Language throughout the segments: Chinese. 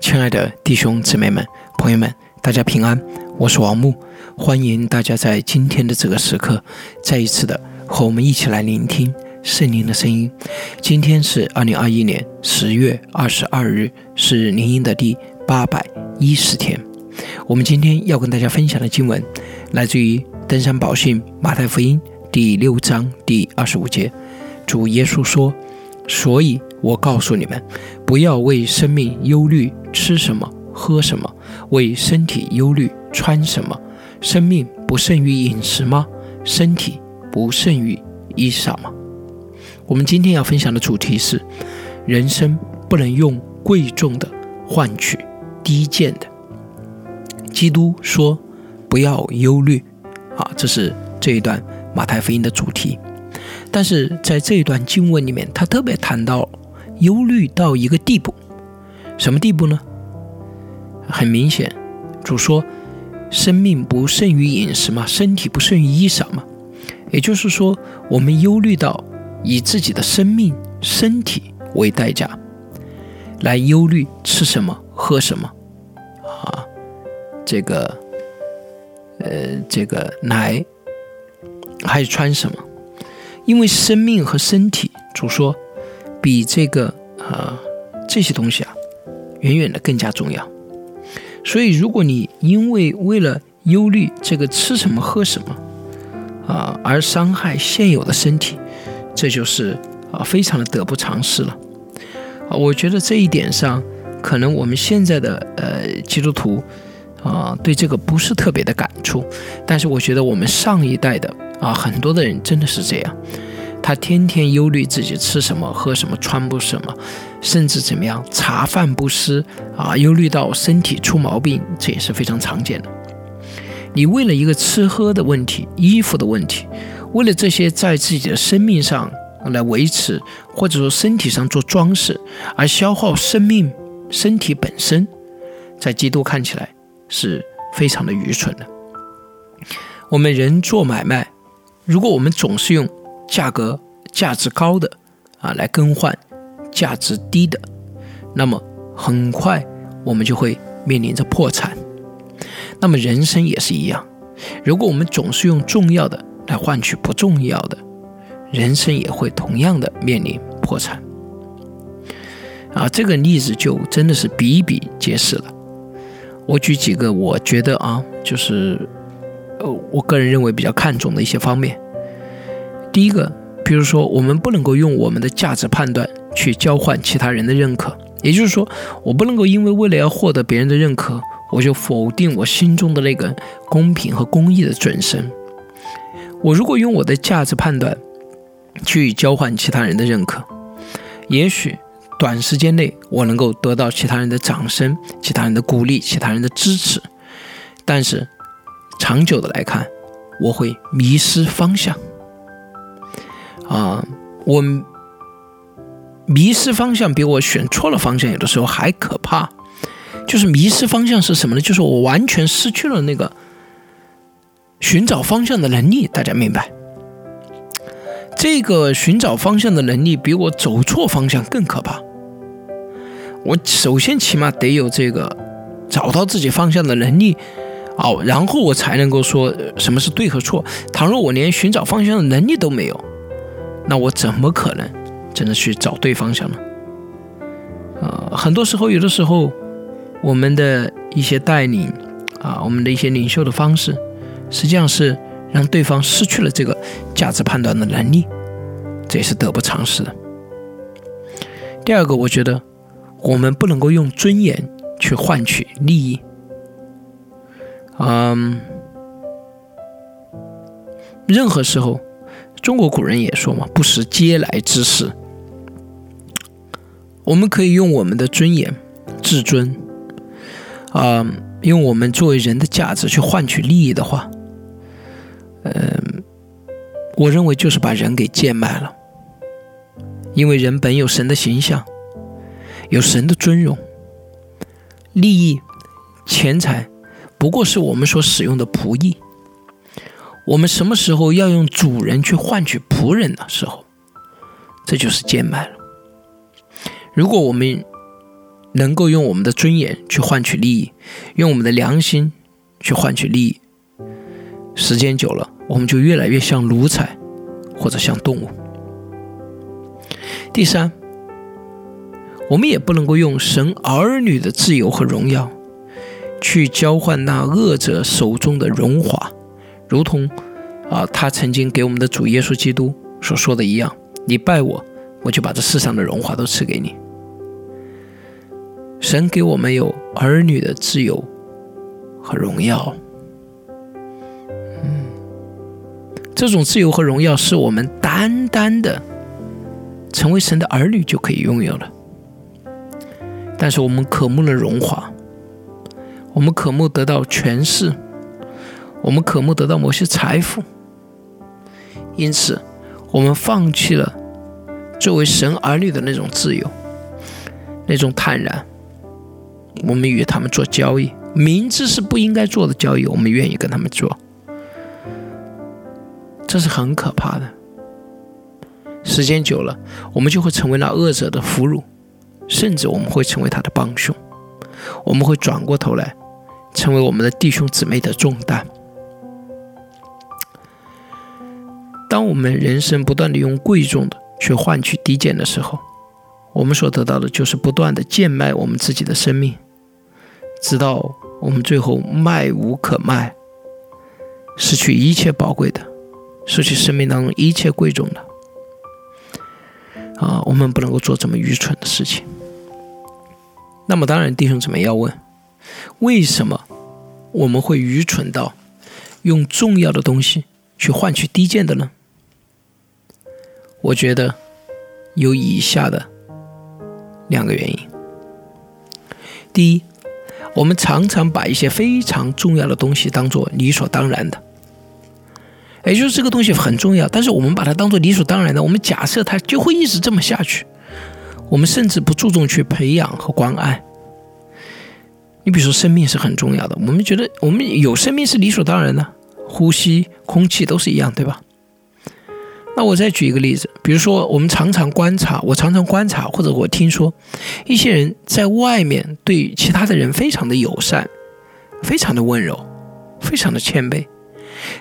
亲爱的弟兄姊妹们、朋友们，大家平安，我是王木，欢迎大家在今天的这个时刻，再一次的和我们一起来聆听圣灵的声音。今天是二零二一年十月二十二日，是灵音的第八百一十天。我们今天要跟大家分享的经文，来自于登山宝训马太福音第六章第二十五节，主耶稣说：“所以。”我告诉你们，不要为生命忧虑，吃什么，喝什么；为身体忧虑，穿什么。生命不胜于饮食吗？身体不胜于衣裳吗？我们今天要分享的主题是：人生不能用贵重的换取低贱的。基督说：“不要忧虑。”啊，这是这一段马太福音的主题。但是在这一段经文里面，他特别谈到。忧虑到一个地步，什么地步呢？很明显，主说：“生命不胜于饮食嘛，身体不胜于衣裳嘛。”也就是说，我们忧虑到以自己的生命、身体为代价，来忧虑吃什么、喝什么啊？这个，呃，这个奶还是穿什么？因为生命和身体，主说。比这个啊这些东西，远远的更加重要。所以，如果你因为为了忧虑这个吃什么喝什么啊，而伤害现有的身体，这就是啊非常的得不偿失了。啊，我觉得这一点上，可能我们现在的呃基督徒啊对这个不是特别的感触，但是我觉得我们上一代的啊很多的人真的是这样。他天天忧虑自己吃什么、喝什么、穿不什么，甚至怎么样茶饭不思啊，忧虑到身体出毛病，这也是非常常见的。你为了一个吃喝的问题、衣服的问题，为了这些在自己的生命上来维持，或者说身体上做装饰，而消耗生命、身体本身，在基督看起来是非常的愚蠢的。我们人做买卖，如果我们总是用。价格价值高的啊，来更换价值低的，那么很快我们就会面临着破产。那么人生也是一样，如果我们总是用重要的来换取不重要的，人生也会同样的面临破产。啊，这个例子就真的是比比皆是了。我举几个我觉得啊，就是呃，我个人认为比较看重的一些方面。第一个，比如说，我们不能够用我们的价值判断去交换其他人的认可，也就是说，我不能够因为为了要获得别人的认可，我就否定我心中的那个公平和公义的准绳。我如果用我的价值判断去交换其他人的认可，也许短时间内我能够得到其他人的掌声、其他人的鼓励、其他人的支持，但是长久的来看，我会迷失方向。啊，我迷失方向比我选错了方向有的时候还可怕。就是迷失方向是什么呢？就是我完全失去了那个寻找方向的能力。大家明白？这个寻找方向的能力比我走错方向更可怕。我首先起码得有这个找到自己方向的能力，哦，然后我才能够说什么是对和错。倘若我连寻找方向的能力都没有，那我怎么可能真的去找对方向了？呃，很多时候，有的时候，我们的一些带领啊，我们的一些领袖的方式，实际上是让对方失去了这个价值判断的能力，这也是得不偿失的。第二个，我觉得我们不能够用尊严去换取利益。嗯，任何时候。中国古人也说嘛，“不食嗟来之食。”我们可以用我们的尊严、自尊，啊，用我们作为人的价值去换取利益的话，嗯，我认为就是把人给贱卖了。因为人本有神的形象，有神的尊荣，利益、钱财不过是我们所使用的仆役。我们什么时候要用主人去换取仆人的时候，这就是贱卖了。如果我们能够用我们的尊严去换取利益，用我们的良心去换取利益。时间久了，我们就越来越像奴才，或者像动物。第三，我们也不能够用神儿女的自由和荣耀，去交换那恶者手中的荣华，如同啊，他曾经给我们的主耶稣基督所说的一样：“你拜我，我就把这世上的荣华都赐给你。”神给我们有儿女的自由和荣耀。嗯这种自由和荣耀是我们单单的成为神的儿女就可以拥有了。但是我们渴慕了荣华，我们渴慕得到权势，我们渴慕得到某些财富，因此我们放弃了作为神儿女的那种自由，那种坦然。我们与他们做交易，明知是不应该做的交易，我们愿意跟他们做。这是很可怕的。时间久了，我们就会成为那恶者的俘虏，甚至我们会成为他的帮凶。我们会转过头来，成为我们的弟兄姊妹的重担。当我们人生不断的用贵重的去换取低贱的时候，我们所得到的就是不断的贱卖我们自己的生命，直到我们最后卖无可卖，失去一切宝贵的。失去生命当中一切贵重的啊，我们不能够做这么愚蠢的事情。那么，当然，弟兄姊妹要问：为什么我们会愚蠢到用重要的东西去换取低贱的呢？我觉得有以下的两个原因。第一，我们常常把一些非常重要的东西当做理所当然的。也就是这个东西很重要，但是我们把它当做理所当然的，我们假设它就会一直这么下去，我们甚至不注重去培养和关爱。你比如说，生命是很重要的，我们觉得我们有生命是理所当然的，呼吸、空气都是一样，对吧？那我再举一个例子，比如说，我们常常观察，我常常观察，或者我听说，一些人在外面对其他的人非常的友善，非常的温柔，非常的谦卑。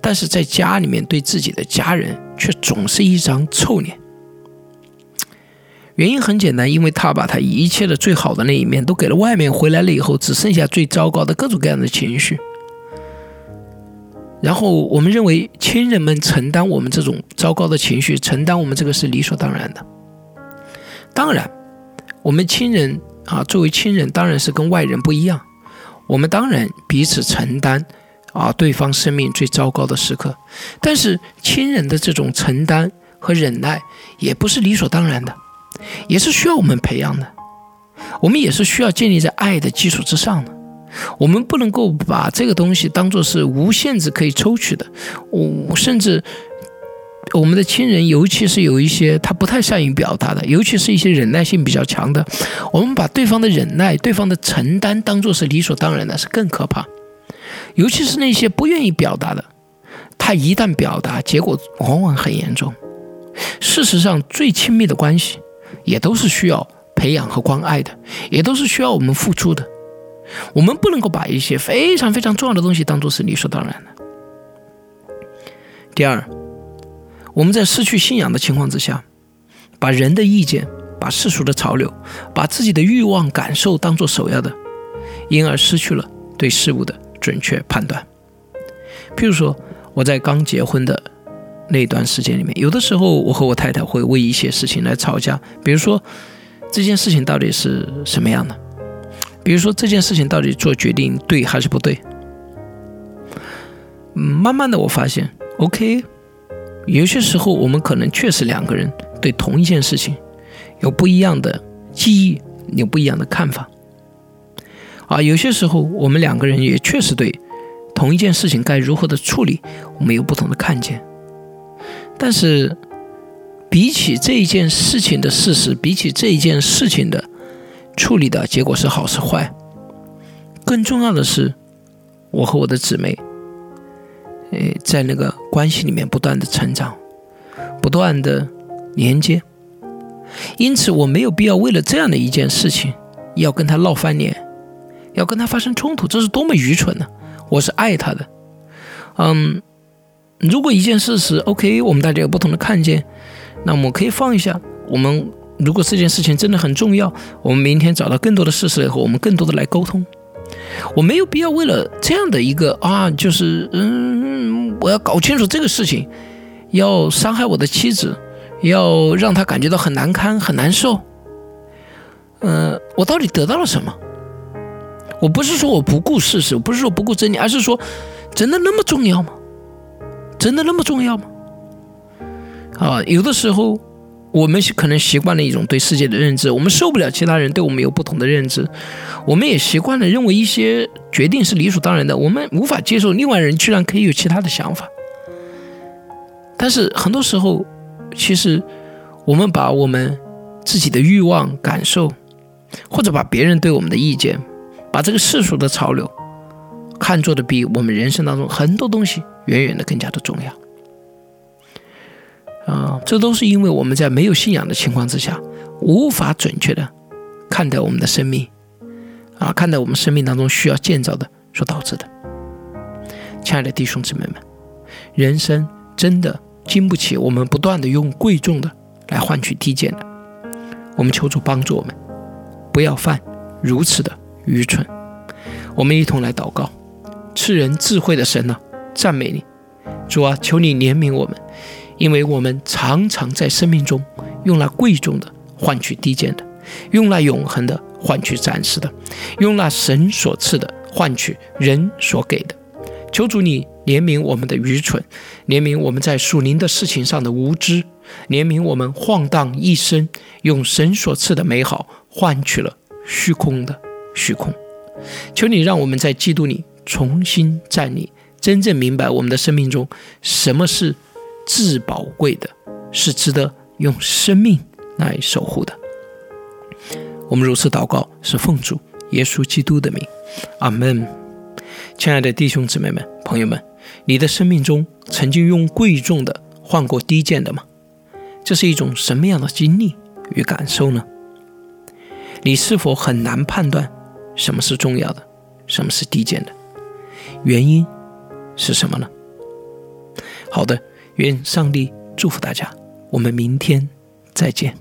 但是在家里面对自己的家人却总是一张臭脸，原因很简单，因为他把他一切的最好的那一面都给了外面，回来了以后只剩下最糟糕的各种各样的情绪。然后我们认为亲人们承担我们这种糟糕的情绪，承担我们这个是理所当然的。当然，我们亲人啊，作为亲人当然是跟外人不一样，我们当然彼此承担。啊，对方生命最糟糕的时刻，但是亲人的这种承担和忍耐也不是理所当然的，也是需要我们培养的。我们也是需要建立在爱的基础之上的。我们不能够把这个东西当做是无限制可以抽取的。我甚至我们的亲人，尤其是有一些他不太善于表达的，尤其是一些忍耐性比较强的，我们把对方的忍耐、对方的承担当做是理所当然的，是更可怕。尤其是那些不愿意表达的，他一旦表达，结果往往很严重。事实上，最亲密的关系也都是需要培养和关爱的，也都是需要我们付出的。我们不能够把一些非常非常重要的东西当做是理所当然的。第二，我们在失去信仰的情况之下，把人的意见、把世俗的潮流、把自己的欲望、感受当做首要的，因而失去了对事物的。准确判断，譬如说，我在刚结婚的那段时间里面，有的时候我和我太太会为一些事情来吵架，比如说这件事情到底是什么样的，比如说这件事情到底做决定对还是不对。嗯慢慢的我发现，OK，有些时候我们可能确实两个人对同一件事情有不一样的记忆，有不一样的看法。啊，有些时候我们两个人也确实对同一件事情该如何的处理，我们有不同的看见。但是，比起这一件事情的事实，比起这一件事情的处理的结果是好是坏，更重要的是，我和我的姊妹，诶，在那个关系里面不断的成长，不断的连接。因此，我没有必要为了这样的一件事情。要跟他闹翻脸，要跟他发生冲突，这是多么愚蠢呢？我是爱他的，嗯，如果一件事是 OK，我们大家有不同的看见，那么可以放一下。我们如果这件事情真的很重要，我们明天找到更多的事实以后，我们更多的来沟通。我没有必要为了这样的一个啊，就是嗯，我要搞清楚这个事情，要伤害我的妻子，要让他感觉到很难堪、很难受。呃，我到底得到了什么？我不是说我不顾事实，不是说不顾真理，而是说，真的那么重要吗？真的那么重要吗？啊，有的时候。我们可能习惯了一种对世界的认知，我们受不了其他人对我们有不同的认知，我们也习惯了认为一些决定是理所当然的，我们无法接受另外人居然可以有其他的想法。但是很多时候，其实我们把我们自己的欲望、感受，或者把别人对我们的意见，把这个世俗的潮流，看作的比我们人生当中很多东西远远的更加的重要。啊，这都是因为我们在没有信仰的情况之下，无法准确的看待我们的生命，啊，看待我们生命当中需要建造的所导致的。亲爱的弟兄姊妹们，人生真的经不起我们不断的用贵重的来换取低贱的。我们求主帮助我们，不要犯如此的愚蠢。我们一同来祷告，赐人智慧的神呢，赞美你，主啊，求你怜悯我们。因为我们常常在生命中用那贵重的换取低贱的，用那永恒的换取暂时的，用那神所赐的换取人所给的。求主你怜悯我们的愚蠢，怜悯我们在属灵的事情上的无知，怜悯我们晃荡一生，用神所赐的美好换取了虚空的虚空。求你让我们在基督里重新站立，真正明白我们的生命中什么是。至宝贵的，是值得用生命来守护的。我们如此祷告，是奉主耶稣基督的名，阿门。亲爱的弟兄姊妹们、朋友们，你的生命中曾经用贵重的换过低贱的吗？这是一种什么样的经历与感受呢？你是否很难判断什么是重要的，什么是低贱的？原因是什么呢？好的。愿上帝祝福大家，我们明天再见。